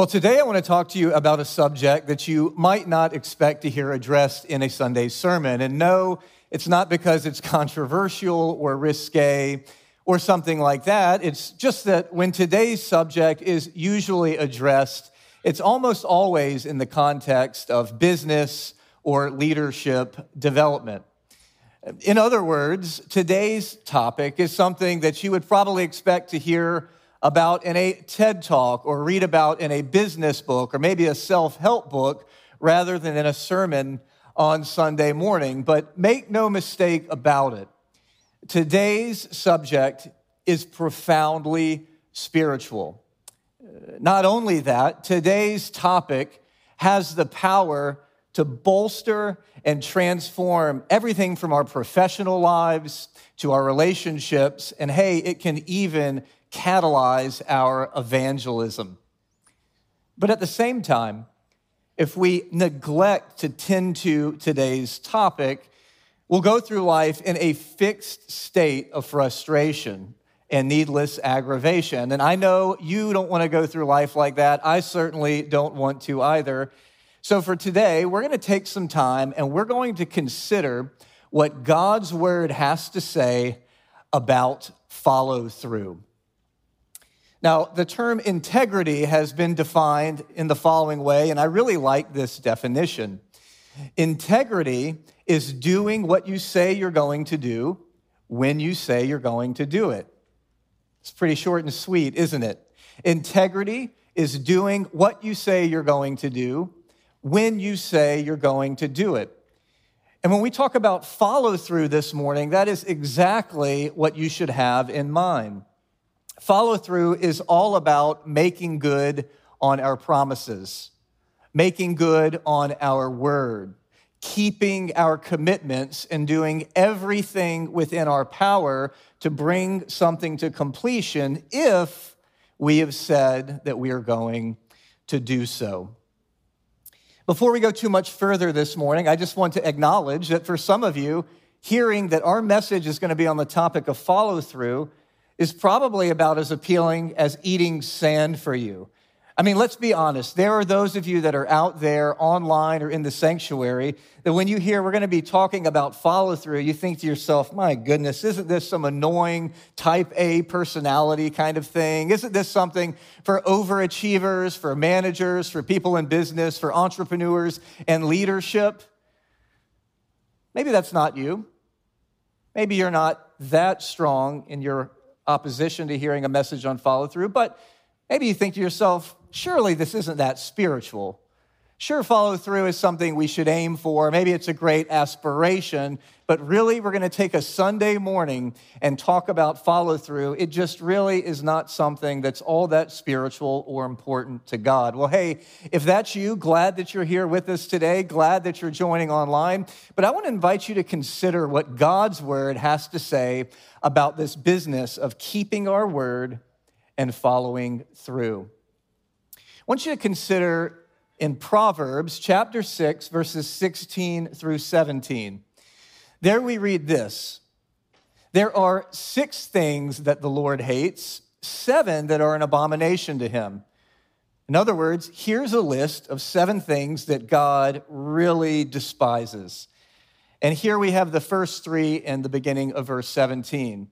Well, today I want to talk to you about a subject that you might not expect to hear addressed in a Sunday sermon. And no, it's not because it's controversial or risque or something like that. It's just that when today's subject is usually addressed, it's almost always in the context of business or leadership development. In other words, today's topic is something that you would probably expect to hear about in a TED talk or read about in a business book or maybe a self help book rather than in a sermon on Sunday morning. But make no mistake about it. Today's subject is profoundly spiritual. Uh, not only that, today's topic has the power to bolster and transform everything from our professional lives to our relationships. And hey, it can even catalyze our evangelism. But at the same time, if we neglect to tend to today's topic, we'll go through life in a fixed state of frustration and needless aggravation. And I know you don't want to go through life like that. I certainly don't want to either. So for today, we're going to take some time and we're going to consider what God's word has to say about follow through. Now, the term integrity has been defined in the following way, and I really like this definition. Integrity is doing what you say you're going to do when you say you're going to do it. It's pretty short and sweet, isn't it? Integrity is doing what you say you're going to do when you say you're going to do it. And when we talk about follow through this morning, that is exactly what you should have in mind. Follow through is all about making good on our promises, making good on our word, keeping our commitments, and doing everything within our power to bring something to completion if we have said that we are going to do so. Before we go too much further this morning, I just want to acknowledge that for some of you, hearing that our message is going to be on the topic of follow through is probably about as appealing as eating sand for you. I mean, let's be honest. There are those of you that are out there online or in the sanctuary that when you hear we're going to be talking about follow through, you think to yourself, my goodness, isn't this some annoying type A personality kind of thing? Isn't this something for overachievers, for managers, for people in business, for entrepreneurs and leadership? Maybe that's not you. Maybe you're not that strong in your opposition to hearing a message on follow through, but maybe you think to yourself, surely this isn't that spiritual. Sure, follow through is something we should aim for. Maybe it's a great aspiration, but really, we're going to take a Sunday morning and talk about follow through. It just really is not something that's all that spiritual or important to God. Well, hey, if that's you, glad that you're here with us today, glad that you're joining online. But I want to invite you to consider what God's word has to say about this business of keeping our word and following through. I want you to consider in Proverbs chapter 6, verses 16 through 17. There we read this There are six things that the Lord hates, seven that are an abomination to him. In other words, here's a list of seven things that God really despises. And here we have the first three in the beginning of verse 17.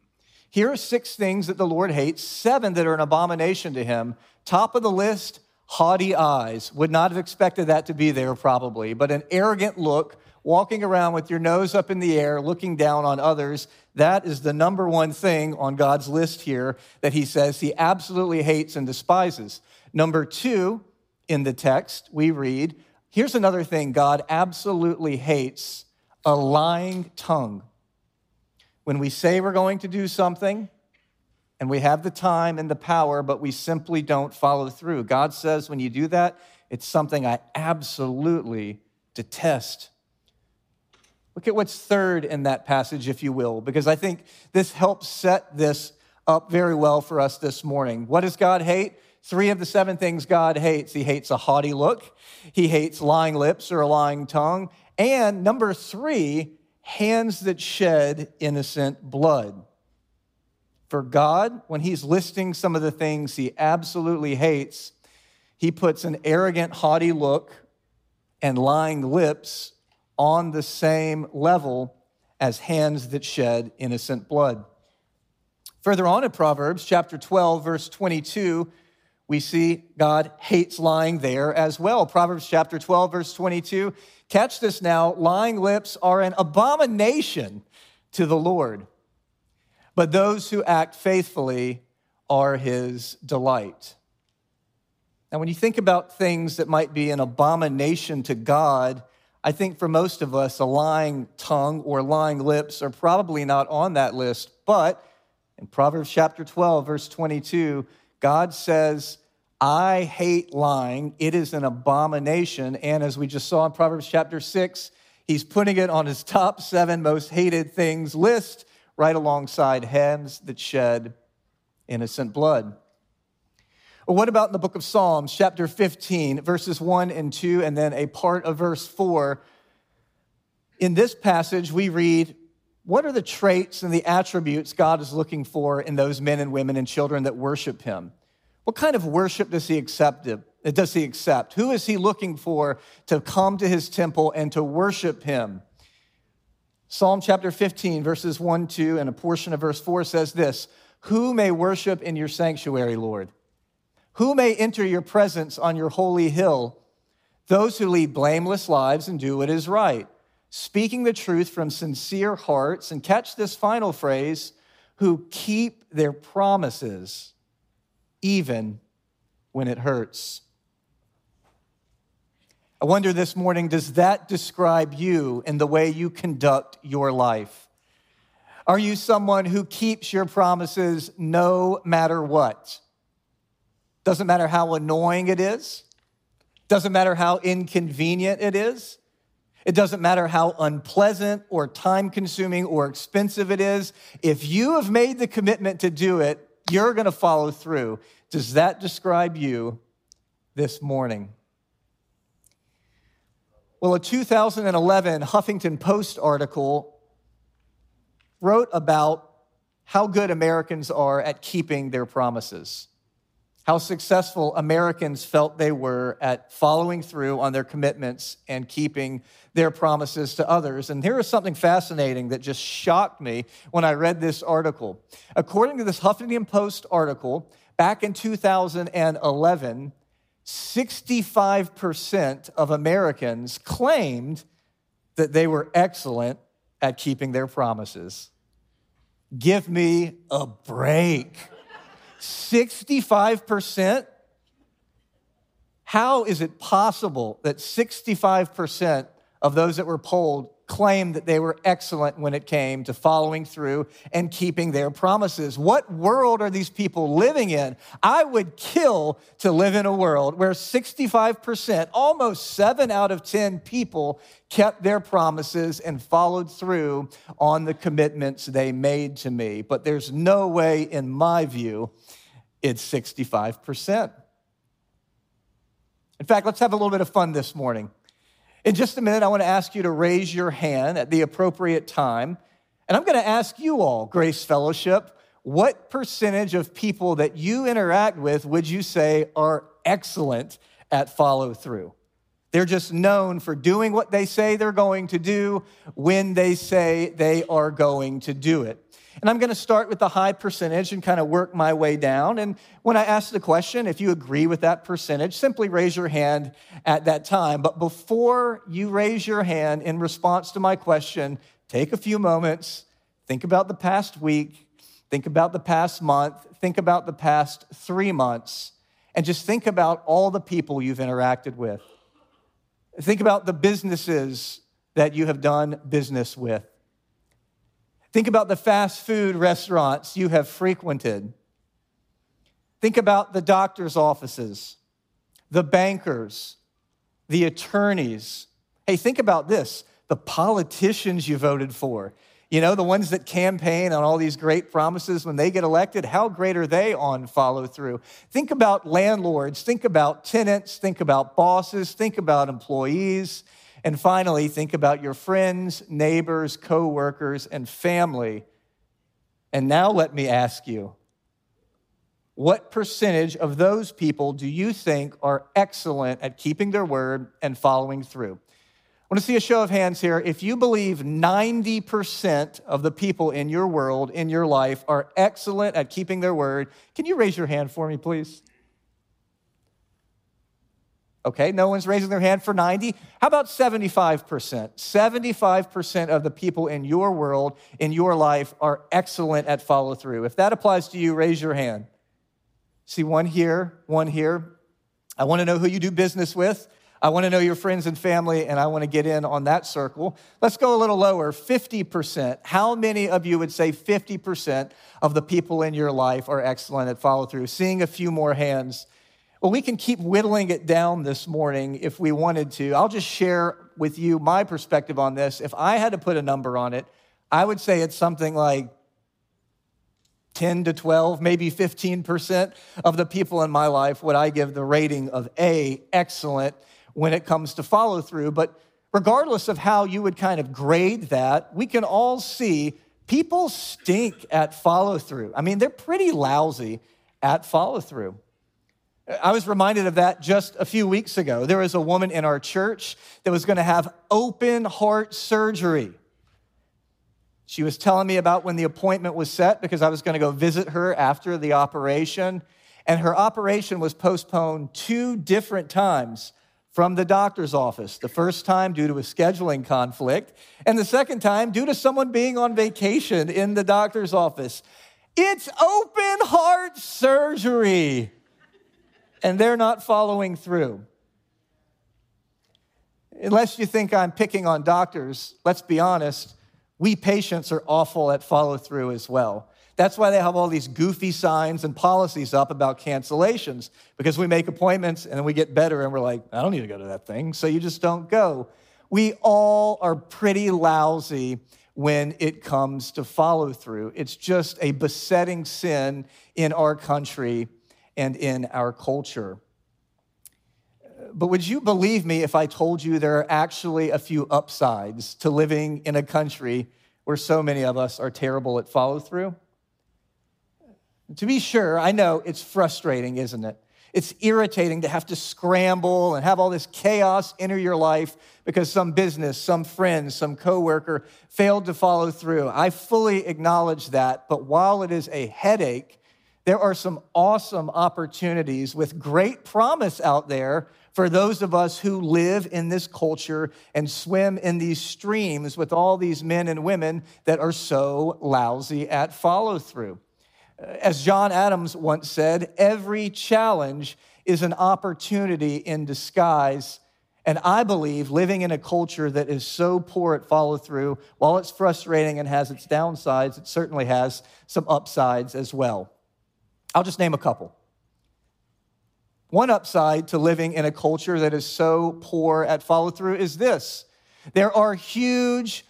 Here are six things that the Lord hates, seven that are an abomination to him. Top of the list, haughty eyes. Would not have expected that to be there, probably, but an arrogant look, walking around with your nose up in the air, looking down on others. That is the number one thing on God's list here that he says he absolutely hates and despises. Number two in the text, we read, here's another thing God absolutely hates a lying tongue. When we say we're going to do something, and we have the time and the power, but we simply don't follow through. God says when you do that, it's something I absolutely detest. Look at what's third in that passage, if you will, because I think this helps set this up very well for us this morning. What does God hate? Three of the seven things God hates. He hates a haughty look, he hates lying lips or a lying tongue, and number three, hands that shed innocent blood. For God, when He's listing some of the things He absolutely hates, he puts an arrogant, haughty look and lying lips on the same level as hands that shed innocent blood. Further on in Proverbs chapter 12, verse 22, we see God hates lying there as well. Proverbs chapter 12, verse 22. Catch this now lying lips are an abomination to the Lord, but those who act faithfully are his delight. Now, when you think about things that might be an abomination to God, I think for most of us, a lying tongue or lying lips are probably not on that list. But in Proverbs chapter 12, verse 22, God says, I hate lying. It is an abomination. And as we just saw in Proverbs chapter 6, he's putting it on his top seven most hated things list right alongside hands that shed innocent blood. What about in the book of Psalms, chapter 15, verses 1 and 2, and then a part of verse 4? In this passage, we read, What are the traits and the attributes God is looking for in those men and women and children that worship Him? What kind of worship does He accept? Does He accept? Who is He looking for to come to His temple and to worship Him? Psalm chapter 15, verses 1, 2, and a portion of verse 4 says this Who may worship in your sanctuary, Lord? Who may enter your presence on your holy hill? Those who lead blameless lives and do what is right, speaking the truth from sincere hearts. And catch this final phrase who keep their promises, even when it hurts. I wonder this morning, does that describe you in the way you conduct your life? Are you someone who keeps your promises no matter what? Doesn't matter how annoying it is. Doesn't matter how inconvenient it is. It doesn't matter how unpleasant or time consuming or expensive it is. If you have made the commitment to do it, you're going to follow through. Does that describe you this morning? Well, a 2011 Huffington Post article wrote about how good Americans are at keeping their promises how successful Americans felt they were at following through on their commitments and keeping their promises to others. And here is something fascinating that just shocked me when I read this article. According to this Huffington Post article, back in 2011, 65% of Americans claimed that they were excellent at keeping their promises. Give me a break. 65%? How is it possible that 65% of those that were polled claimed that they were excellent when it came to following through and keeping their promises. What world are these people living in? I would kill to live in a world where 65%, almost seven out of 10 people, kept their promises and followed through on the commitments they made to me. But there's no way, in my view, it's 65%. In fact, let's have a little bit of fun this morning. In just a minute, I want to ask you to raise your hand at the appropriate time. And I'm going to ask you all, Grace Fellowship, what percentage of people that you interact with would you say are excellent at follow through? They're just known for doing what they say they're going to do when they say they are going to do it. And I'm going to start with the high percentage and kind of work my way down. And when I ask the question, if you agree with that percentage, simply raise your hand at that time. But before you raise your hand in response to my question, take a few moments, think about the past week, think about the past month, think about the past three months, and just think about all the people you've interacted with. Think about the businesses that you have done business with. Think about the fast food restaurants you have frequented. Think about the doctor's offices, the bankers, the attorneys. Hey, think about this the politicians you voted for. You know, the ones that campaign on all these great promises when they get elected, how great are they on follow through? Think about landlords, think about tenants, think about bosses, think about employees. And finally, think about your friends, neighbors, coworkers, and family. And now let me ask you what percentage of those people do you think are excellent at keeping their word and following through? I want to see a show of hands here. If you believe 90% of the people in your world, in your life, are excellent at keeping their word, can you raise your hand for me, please? Okay, no one's raising their hand for 90. How about 75%? 75% of the people in your world, in your life, are excellent at follow through. If that applies to you, raise your hand. See one here, one here. I want to know who you do business with. I want to know your friends and family, and I want to get in on that circle. Let's go a little lower 50%. How many of you would say 50% of the people in your life are excellent at follow through? Seeing a few more hands. Well, we can keep whittling it down this morning if we wanted to. I'll just share with you my perspective on this. If I had to put a number on it, I would say it's something like 10 to 12, maybe 15% of the people in my life would I give the rating of A, excellent, when it comes to follow through. But regardless of how you would kind of grade that, we can all see people stink at follow through. I mean, they're pretty lousy at follow through. I was reminded of that just a few weeks ago. There was a woman in our church that was going to have open heart surgery. She was telling me about when the appointment was set because I was going to go visit her after the operation. And her operation was postponed two different times from the doctor's office. The first time due to a scheduling conflict, and the second time due to someone being on vacation in the doctor's office. It's open heart surgery, and they're not following through. Unless you think I'm picking on doctors, let's be honest, we patients are awful at follow through as well. That's why they have all these goofy signs and policies up about cancellations because we make appointments and then we get better and we're like, I don't need to go to that thing. So you just don't go. We all are pretty lousy when it comes to follow through. It's just a besetting sin in our country and in our culture. But would you believe me if I told you there are actually a few upsides to living in a country where so many of us are terrible at follow through? To be sure, I know it's frustrating, isn't it? It's irritating to have to scramble and have all this chaos enter your life because some business, some friend, some coworker failed to follow through. I fully acknowledge that, but while it is a headache, there are some awesome opportunities with great promise out there for those of us who live in this culture and swim in these streams with all these men and women that are so lousy at follow through. As John Adams once said, every challenge is an opportunity in disguise. And I believe living in a culture that is so poor at follow through, while it's frustrating and has its downsides, it certainly has some upsides as well. I'll just name a couple. One upside to living in a culture that is so poor at follow through is this there are huge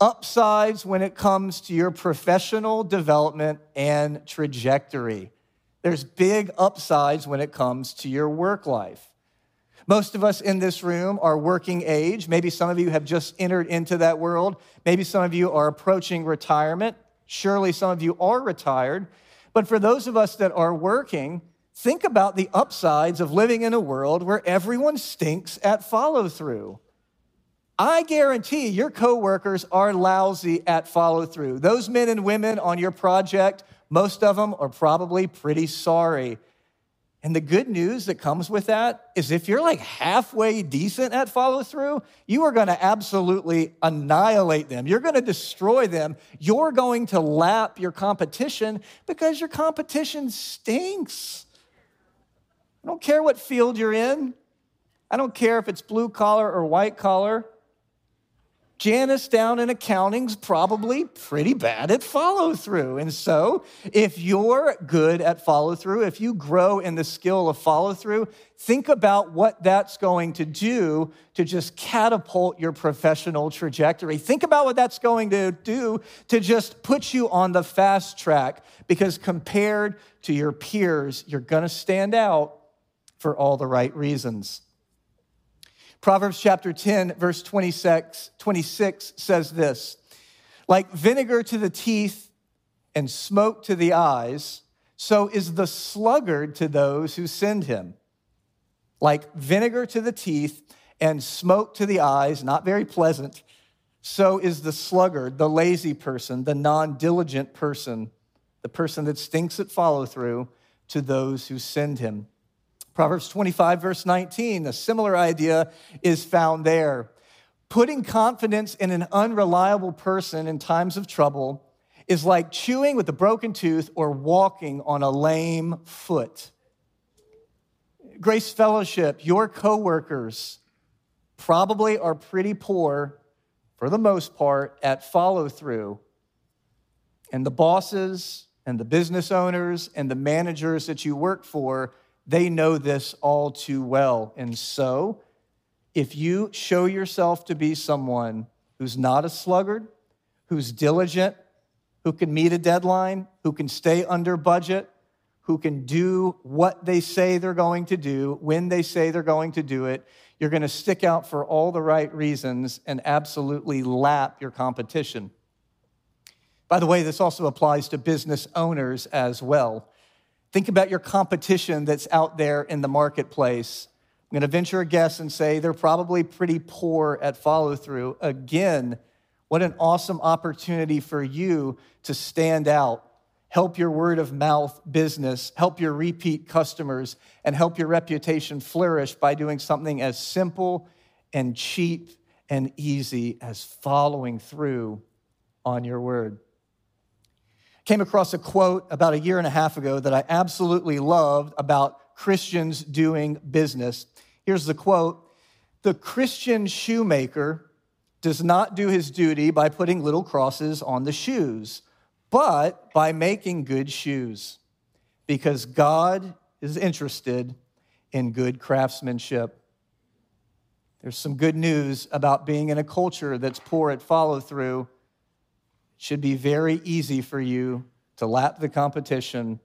upsides when it comes to your professional development and trajectory. There's big upsides when it comes to your work life. Most of us in this room are working age. Maybe some of you have just entered into that world. Maybe some of you are approaching retirement. Surely some of you are retired. But for those of us that are working, think about the upsides of living in a world where everyone stinks at follow through. I guarantee your coworkers are lousy at follow through. Those men and women on your project, most of them are probably pretty sorry. And the good news that comes with that is if you're like halfway decent at follow through, you are going to absolutely annihilate them. You're going to destroy them. You're going to lap your competition because your competition stinks. I don't care what field you're in. I don't care if it's blue collar or white collar. Janice down in accounting's probably pretty bad at follow through. And so, if you're good at follow through, if you grow in the skill of follow through, think about what that's going to do to just catapult your professional trajectory. Think about what that's going to do to just put you on the fast track because compared to your peers, you're going to stand out for all the right reasons. Proverbs chapter 10, verse 26, 26 says this Like vinegar to the teeth and smoke to the eyes, so is the sluggard to those who send him. Like vinegar to the teeth and smoke to the eyes, not very pleasant, so is the sluggard, the lazy person, the non diligent person, the person that stinks at follow through to those who send him. Proverbs 25, verse 19, a similar idea is found there. Putting confidence in an unreliable person in times of trouble is like chewing with a broken tooth or walking on a lame foot. Grace Fellowship, your coworkers probably are pretty poor for the most part at follow through. And the bosses and the business owners and the managers that you work for, they know this all too well. And so, if you show yourself to be someone who's not a sluggard, who's diligent, who can meet a deadline, who can stay under budget, who can do what they say they're going to do, when they say they're going to do it, you're going to stick out for all the right reasons and absolutely lap your competition. By the way, this also applies to business owners as well. Think about your competition that's out there in the marketplace. I'm going to venture a guess and say they're probably pretty poor at follow through. Again, what an awesome opportunity for you to stand out, help your word of mouth business, help your repeat customers, and help your reputation flourish by doing something as simple and cheap and easy as following through on your word. Came across a quote about a year and a half ago that I absolutely loved about Christians doing business. Here's the quote The Christian shoemaker does not do his duty by putting little crosses on the shoes, but by making good shoes, because God is interested in good craftsmanship. There's some good news about being in a culture that's poor at follow through. Should be very easy for you to lap the competition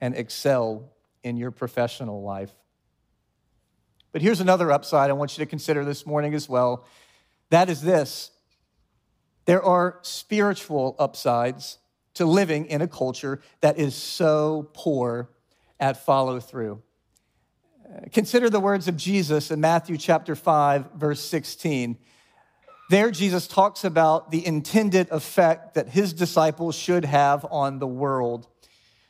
and excel in your professional life. But here's another upside I want you to consider this morning as well that is this there are spiritual upsides to living in a culture that is so poor at follow through. Consider the words of Jesus in Matthew chapter 5, verse 16. There, Jesus talks about the intended effect that his disciples should have on the world.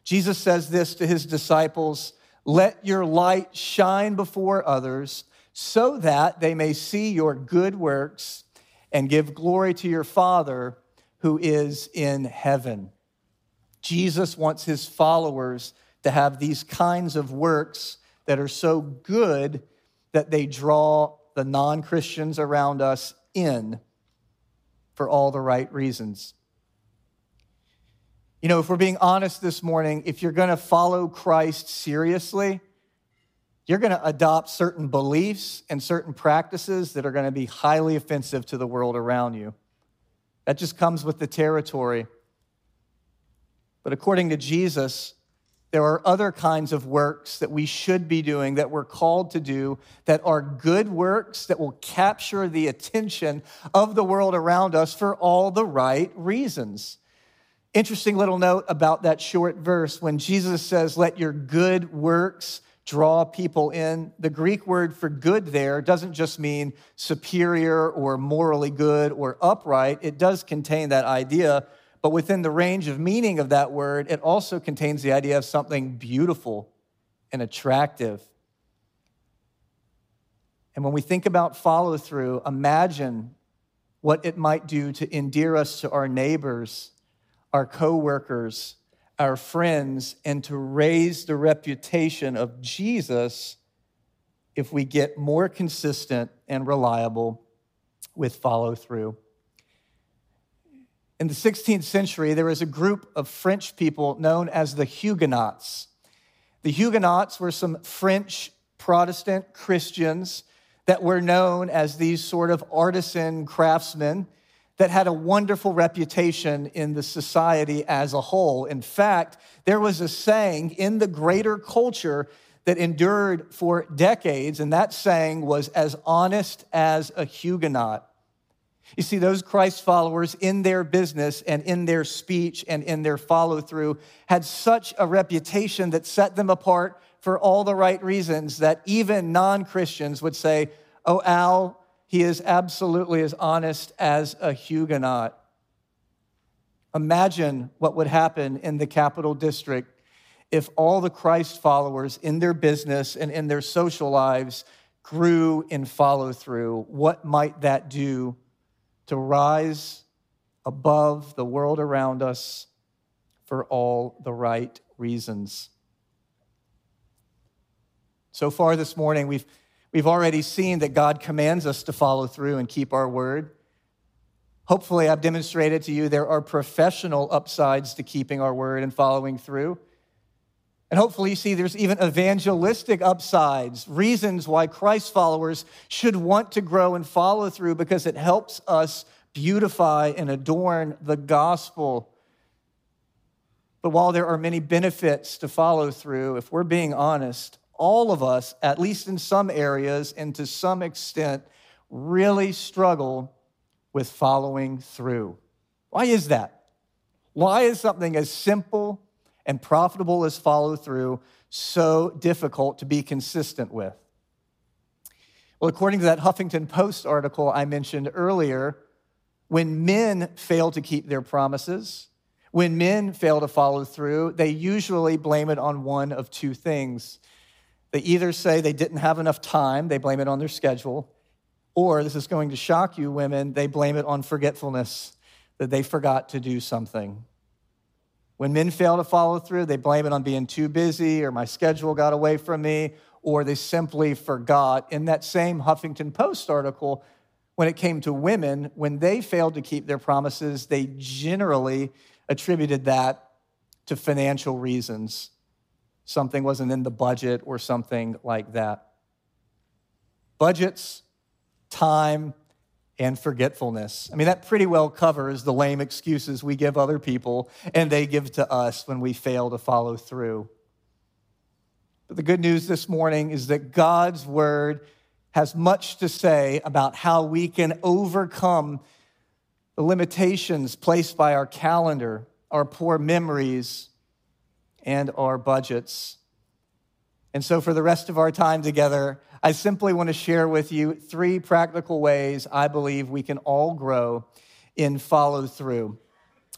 Jesus says this to his disciples Let your light shine before others so that they may see your good works and give glory to your Father who is in heaven. Jesus wants his followers to have these kinds of works that are so good that they draw the non Christians around us in for all the right reasons. You know, if we're being honest this morning, if you're going to follow Christ seriously, you're going to adopt certain beliefs and certain practices that are going to be highly offensive to the world around you. That just comes with the territory. But according to Jesus, there are other kinds of works that we should be doing, that we're called to do, that are good works that will capture the attention of the world around us for all the right reasons. Interesting little note about that short verse when Jesus says, Let your good works draw people in. The Greek word for good there doesn't just mean superior or morally good or upright, it does contain that idea. But within the range of meaning of that word, it also contains the idea of something beautiful and attractive. And when we think about follow through, imagine what it might do to endear us to our neighbors, our coworkers, our friends and to raise the reputation of Jesus if we get more consistent and reliable with follow through. In the 16th century, there was a group of French people known as the Huguenots. The Huguenots were some French Protestant Christians that were known as these sort of artisan craftsmen that had a wonderful reputation in the society as a whole. In fact, there was a saying in the greater culture that endured for decades, and that saying was as honest as a Huguenot. You see, those Christ followers in their business and in their speech and in their follow through had such a reputation that set them apart for all the right reasons that even non Christians would say, Oh, Al, he is absolutely as honest as a Huguenot. Imagine what would happen in the capital district if all the Christ followers in their business and in their social lives grew in follow through. What might that do to rise above the world around us for all the right reasons. So far this morning, we've, we've already seen that God commands us to follow through and keep our word. Hopefully, I've demonstrated to you there are professional upsides to keeping our word and following through. And hopefully, you see there's even evangelistic upsides, reasons why Christ followers should want to grow and follow through because it helps us beautify and adorn the gospel. But while there are many benefits to follow through, if we're being honest, all of us, at least in some areas and to some extent, really struggle with following through. Why is that? Why is something as simple and profitable as follow through so difficult to be consistent with? Well, according to that Huffington Post article I mentioned earlier, when men fail to keep their promises, when men fail to follow through, they usually blame it on one of two things. They either say they didn't have enough time, they blame it on their schedule, or this is going to shock you, women, they blame it on forgetfulness, that they forgot to do something. When men fail to follow through, they blame it on being too busy or my schedule got away from me or they simply forgot. In that same Huffington Post article, when it came to women, when they failed to keep their promises, they generally attributed that to financial reasons. Something wasn't in the budget or something like that. Budgets, time, and forgetfulness. I mean, that pretty well covers the lame excuses we give other people and they give to us when we fail to follow through. But the good news this morning is that God's word has much to say about how we can overcome the limitations placed by our calendar, our poor memories, and our budgets. And so, for the rest of our time together, I simply want to share with you three practical ways I believe we can all grow in follow through.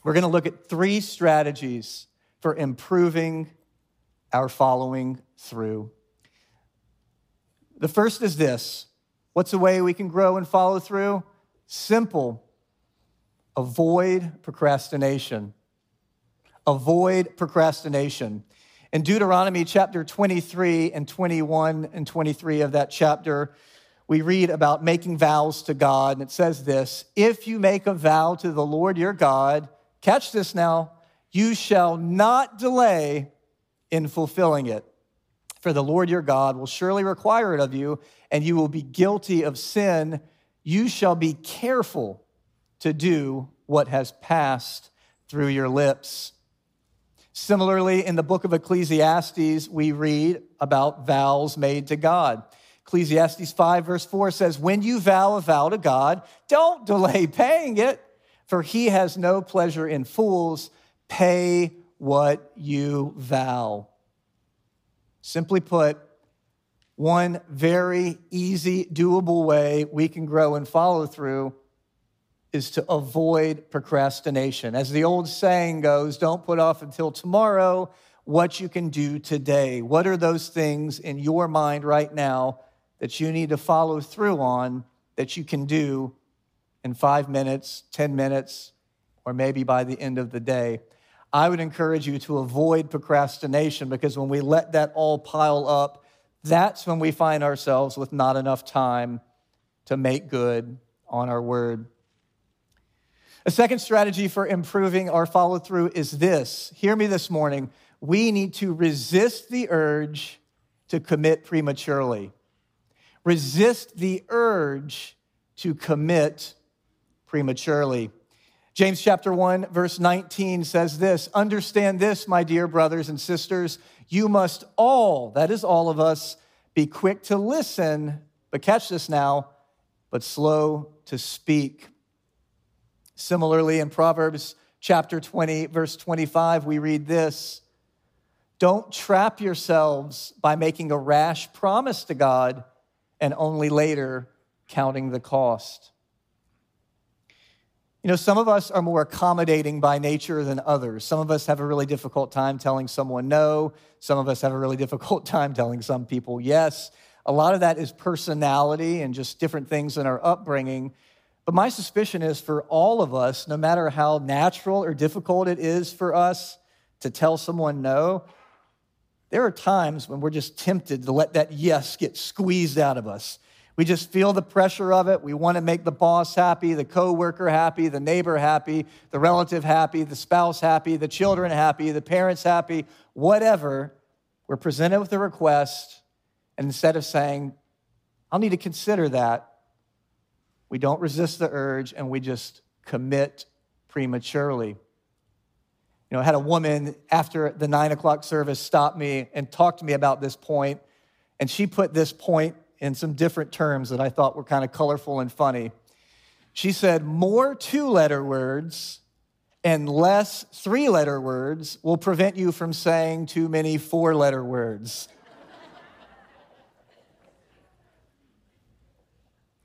We're going to look at three strategies for improving our following through. The first is this What's a way we can grow and follow through? Simple. Avoid procrastination. Avoid procrastination. In Deuteronomy chapter 23 and 21 and 23 of that chapter, we read about making vows to God, and it says this If you make a vow to the Lord your God, catch this now, you shall not delay in fulfilling it. For the Lord your God will surely require it of you, and you will be guilty of sin. You shall be careful to do what has passed through your lips. Similarly, in the book of Ecclesiastes, we read about vows made to God. Ecclesiastes 5, verse 4 says, When you vow a vow to God, don't delay paying it, for he has no pleasure in fools. Pay what you vow. Simply put, one very easy, doable way we can grow and follow through is to avoid procrastination. As the old saying goes, don't put off until tomorrow what you can do today. What are those things in your mind right now that you need to follow through on that you can do in five minutes, 10 minutes, or maybe by the end of the day? I would encourage you to avoid procrastination because when we let that all pile up, that's when we find ourselves with not enough time to make good on our word. A second strategy for improving our follow through is this hear me this morning. We need to resist the urge to commit prematurely. Resist the urge to commit prematurely. James chapter 1 verse 19 says this, understand this my dear brothers and sisters, you must all, that is all of us, be quick to listen, but catch this now, but slow to speak Similarly, in Proverbs chapter 20, verse 25, we read this Don't trap yourselves by making a rash promise to God and only later counting the cost. You know, some of us are more accommodating by nature than others. Some of us have a really difficult time telling someone no. Some of us have a really difficult time telling some people yes. A lot of that is personality and just different things in our upbringing. But my suspicion is for all of us, no matter how natural or difficult it is for us to tell someone no, there are times when we're just tempted to let that yes get squeezed out of us. We just feel the pressure of it. We want to make the boss happy, the coworker happy, the neighbor happy, the relative happy, the spouse happy, the children happy, the parents happy, whatever. We're presented with a request, and instead of saying, I'll need to consider that, we don't resist the urge and we just commit prematurely. You know, I had a woman after the nine o'clock service stop me and talk to me about this point, and she put this point in some different terms that I thought were kind of colorful and funny. She said, More two letter words and less three letter words will prevent you from saying too many four letter words.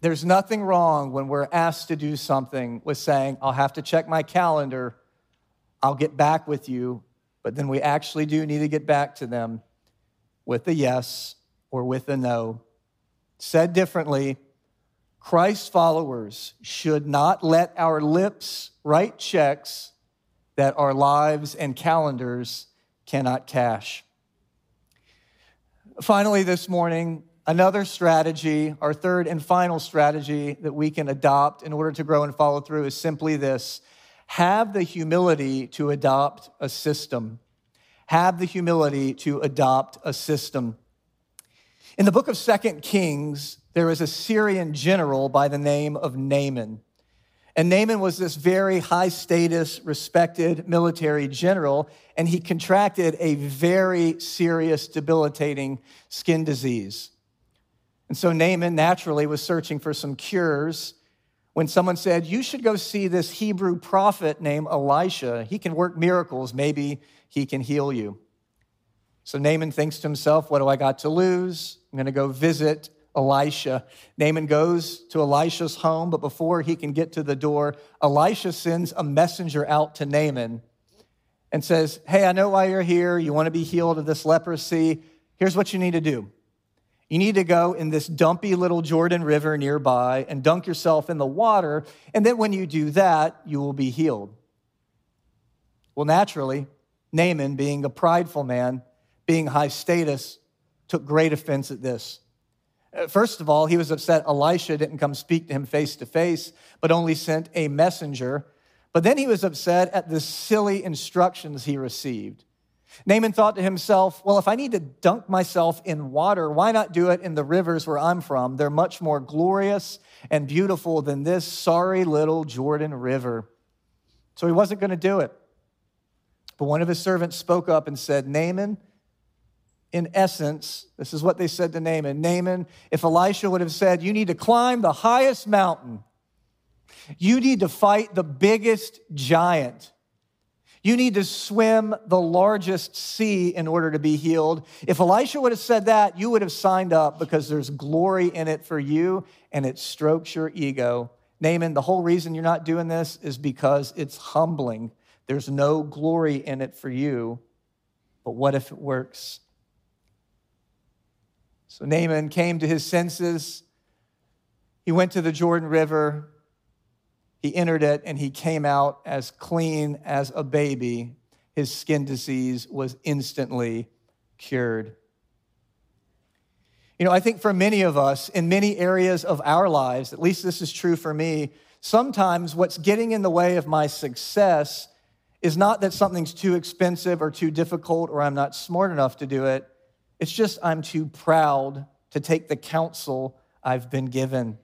There's nothing wrong when we're asked to do something with saying, I'll have to check my calendar, I'll get back with you, but then we actually do need to get back to them with a yes or with a no. Said differently, Christ followers should not let our lips write checks that our lives and calendars cannot cash. Finally, this morning, another strategy, our third and final strategy that we can adopt in order to grow and follow through is simply this have the humility to adopt a system. Have the humility to adopt a system. In the book of Second Kings, there is a Syrian general by the name of Naaman. And Naaman was this very high status, respected military general, and he contracted a very serious, debilitating skin disease. And so Naaman naturally was searching for some cures when someone said, You should go see this Hebrew prophet named Elisha. He can work miracles. Maybe he can heal you. So Naaman thinks to himself, What do I got to lose? I'm going to go visit Elisha. Naaman goes to Elisha's home, but before he can get to the door, Elisha sends a messenger out to Naaman and says, Hey, I know why you're here. You want to be healed of this leprosy. Here's what you need to do. You need to go in this dumpy little Jordan River nearby and dunk yourself in the water. And then when you do that, you will be healed. Well, naturally, Naaman, being a prideful man, being high status, took great offense at this. Uh, first of all, he was upset Elisha didn't come speak to him face to face, but only sent a messenger. But then he was upset at the silly instructions he received. Naaman thought to himself, well, if I need to dunk myself in water, why not do it in the rivers where I'm from? They're much more glorious and beautiful than this sorry little Jordan River. So he wasn't going to do it. But one of his servants spoke up and said, Naaman, in essence, this is what they said to Naaman. Naaman, if Elisha would have said, You need to climb the highest mountain, you need to fight the biggest giant. You need to swim the largest sea in order to be healed. If Elisha would have said that, you would have signed up because there's glory in it for you and it strokes your ego. Naaman, the whole reason you're not doing this is because it's humbling. There's no glory in it for you. But what if it works? So Naaman came to his senses. He went to the Jordan River. He entered it and he came out as clean as a baby. His skin disease was instantly cured. You know, I think for many of us, in many areas of our lives, at least this is true for me, sometimes what's getting in the way of my success is not that something's too expensive or too difficult or I'm not smart enough to do it. It's just I'm too proud to take the counsel I've been given.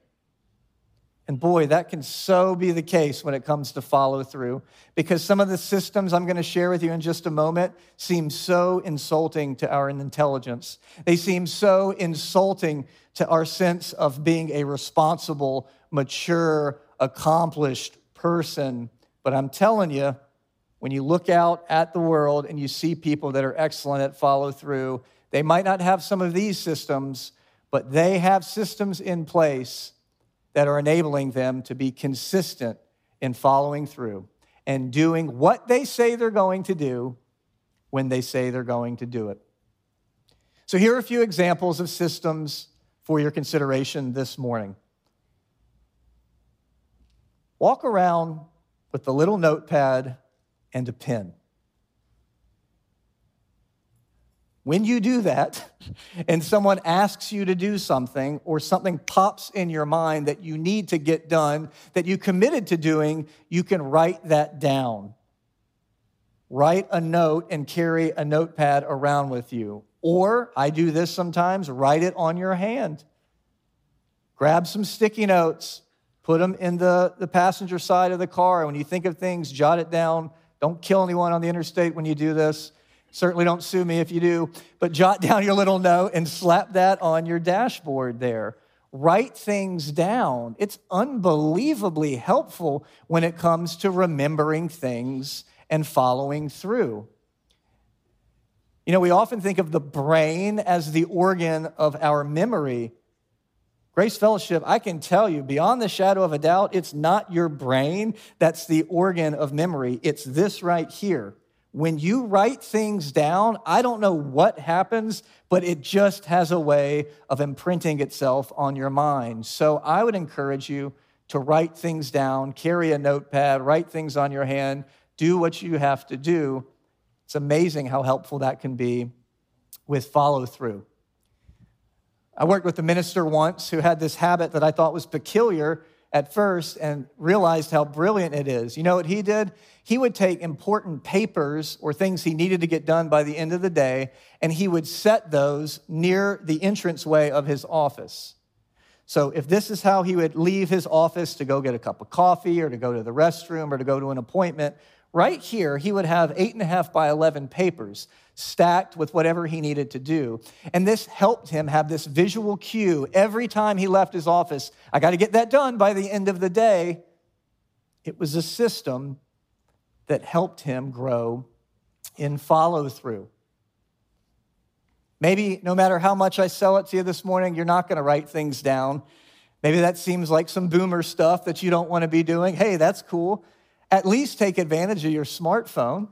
And boy, that can so be the case when it comes to follow through because some of the systems I'm going to share with you in just a moment seem so insulting to our intelligence. They seem so insulting to our sense of being a responsible, mature, accomplished person. But I'm telling you, when you look out at the world and you see people that are excellent at follow through, they might not have some of these systems, but they have systems in place that are enabling them to be consistent in following through and doing what they say they're going to do when they say they're going to do it. So, here are a few examples of systems for your consideration this morning. Walk around with a little notepad and a pen. When you do that, and someone asks you to do something, or something pops in your mind that you need to get done, that you committed to doing, you can write that down. Write a note and carry a notepad around with you. Or I do this sometimes write it on your hand. Grab some sticky notes, put them in the, the passenger side of the car. When you think of things, jot it down. Don't kill anyone on the interstate when you do this. Certainly don't sue me if you do, but jot down your little note and slap that on your dashboard there. Write things down. It's unbelievably helpful when it comes to remembering things and following through. You know, we often think of the brain as the organ of our memory. Grace Fellowship, I can tell you beyond the shadow of a doubt, it's not your brain that's the organ of memory. It's this right here when you write things down, I don't know what happens, but it just has a way of imprinting itself on your mind. So I would encourage you to write things down, carry a notepad, write things on your hand, do what you have to do. It's amazing how helpful that can be with follow through. I worked with a minister once who had this habit that I thought was peculiar at first and realized how brilliant it is. You know what he did? He would take important papers or things he needed to get done by the end of the day, and he would set those near the entranceway of his office. So if this is how he would leave his office to go get a cup of coffee or to go to the restroom or to go to an appointment, right here, he would have eight and a half by 11 papers stacked with whatever he needed to do. And this helped him have this visual cue every time he left his office. I got to get that done by the end of the day. It was a system that helped him grow in follow through. Maybe no matter how much I sell it to you this morning, you're not going to write things down. Maybe that seems like some boomer stuff that you don't want to be doing. Hey, that's cool. At least take advantage of your smartphone.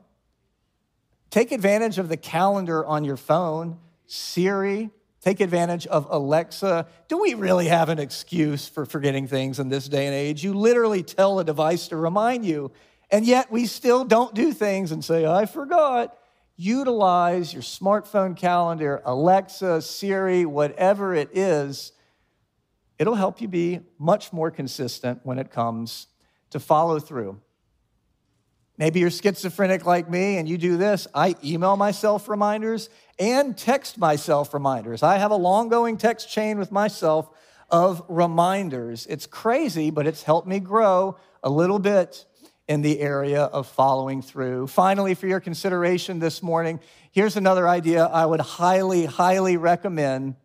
Take advantage of the calendar on your phone, Siri. Take advantage of Alexa. Do we really have an excuse for forgetting things in this day and age? You literally tell a device to remind you, and yet we still don't do things and say, I forgot. Utilize your smartphone calendar, Alexa, Siri, whatever it is. It'll help you be much more consistent when it comes to follow through. Maybe you're schizophrenic like me and you do this. I email myself reminders and text myself reminders. I have a long going text chain with myself of reminders. It's crazy, but it's helped me grow a little bit in the area of following through. Finally, for your consideration this morning, here's another idea I would highly, highly recommend.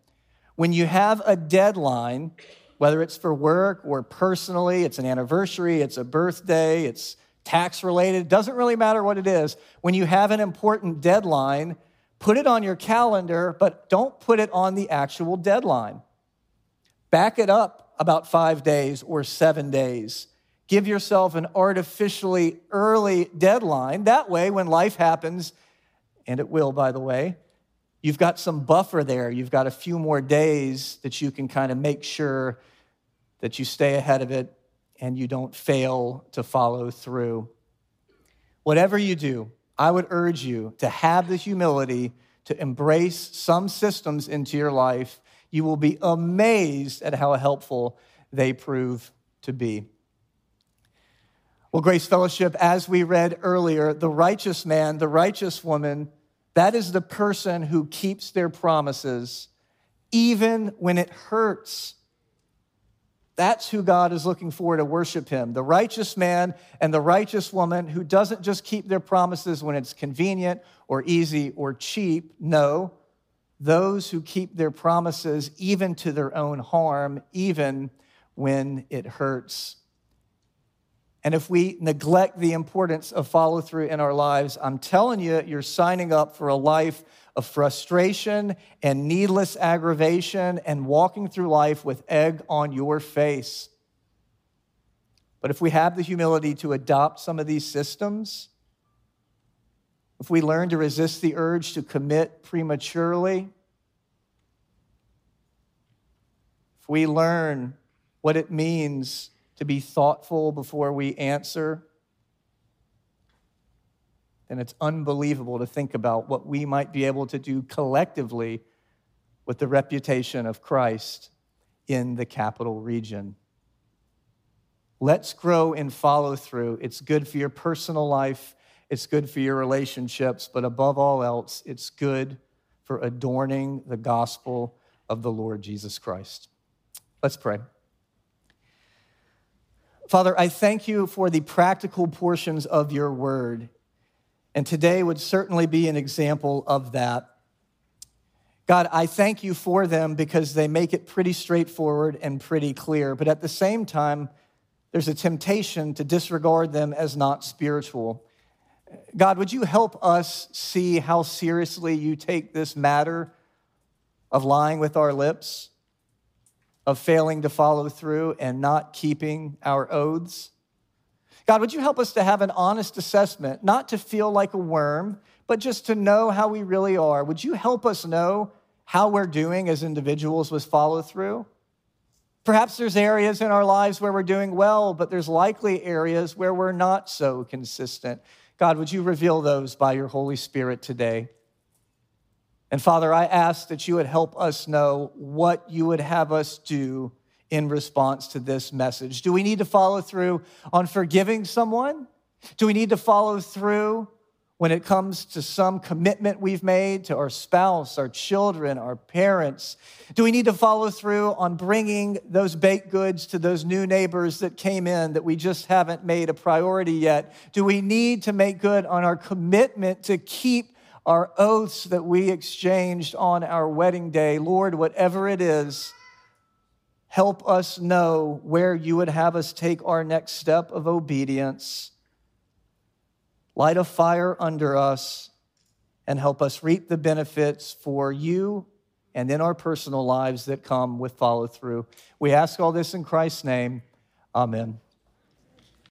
When you have a deadline, whether it's for work or personally, it's an anniversary, it's a birthday, it's tax related, doesn't really matter what it is. When you have an important deadline, put it on your calendar, but don't put it on the actual deadline. Back it up about five days or seven days. Give yourself an artificially early deadline. That way, when life happens, and it will, by the way, you've got some buffer there. You've got a few more days that you can kind of make sure that you stay ahead of it and you don't fail to follow through. Whatever you do, I would urge you to have the humility to embrace some systems into your life. You will be amazed at how helpful they prove to be. Well, Grace Fellowship, as we read earlier, the righteous man, the righteous woman, that is the person who keeps their promises even when it hurts. That's who God is looking for to worship him. The righteous man and the righteous woman who doesn't just keep their promises when it's convenient or easy or cheap. No, those who keep their promises even to their own harm, even when it hurts. And if we neglect the importance of follow through in our lives, I'm telling you, you're signing up for a life of frustration and needless aggravation and walking through life with egg on your face. But if we have the humility to adopt some of these systems, if we learn to resist the urge to commit prematurely, if we learn what it means to be thoughtful before we answer, then it's unbelievable to think about what we might be able to do collectively with the reputation of Christ in the capital region. Let's grow in follow through. It's good for your personal life, it's good for your relationships, but above all else, it's good for adorning the gospel of the Lord Jesus Christ. Let's pray. Father, I thank you for the practical portions of your word. And today would certainly be an example of that. God, I thank you for them because they make it pretty straightforward and pretty clear. But at the same time, there's a temptation to disregard them as not spiritual. God, would you help us see how seriously you take this matter of lying with our lips, of failing to follow through, and not keeping our oaths? God, would you help us to have an honest assessment, not to feel like a worm, but just to know how we really are? Would you help us know how we're doing as individuals with follow through? Perhaps there's areas in our lives where we're doing well, but there's likely areas where we're not so consistent. God, would you reveal those by your Holy Spirit today? And Father, I ask that you would help us know what you would have us do in response to this message. Do we need to follow through on forgiving someone? Do we need to follow through when it comes to some commitment we've made to our spouse, our children, our parents? Do we need to follow through on bringing those baked goods to those new neighbors that came in that we just haven't made a priority yet? Do we need to make good on our commitment to keep our oaths that we exchanged on our wedding day? Lord, whatever it is, help us know where you would have us take our next step of obedience light a fire under us, and help us reap the benefits for you and in our personal lives that come with follow through. We ask all this in Christ's name. Amen.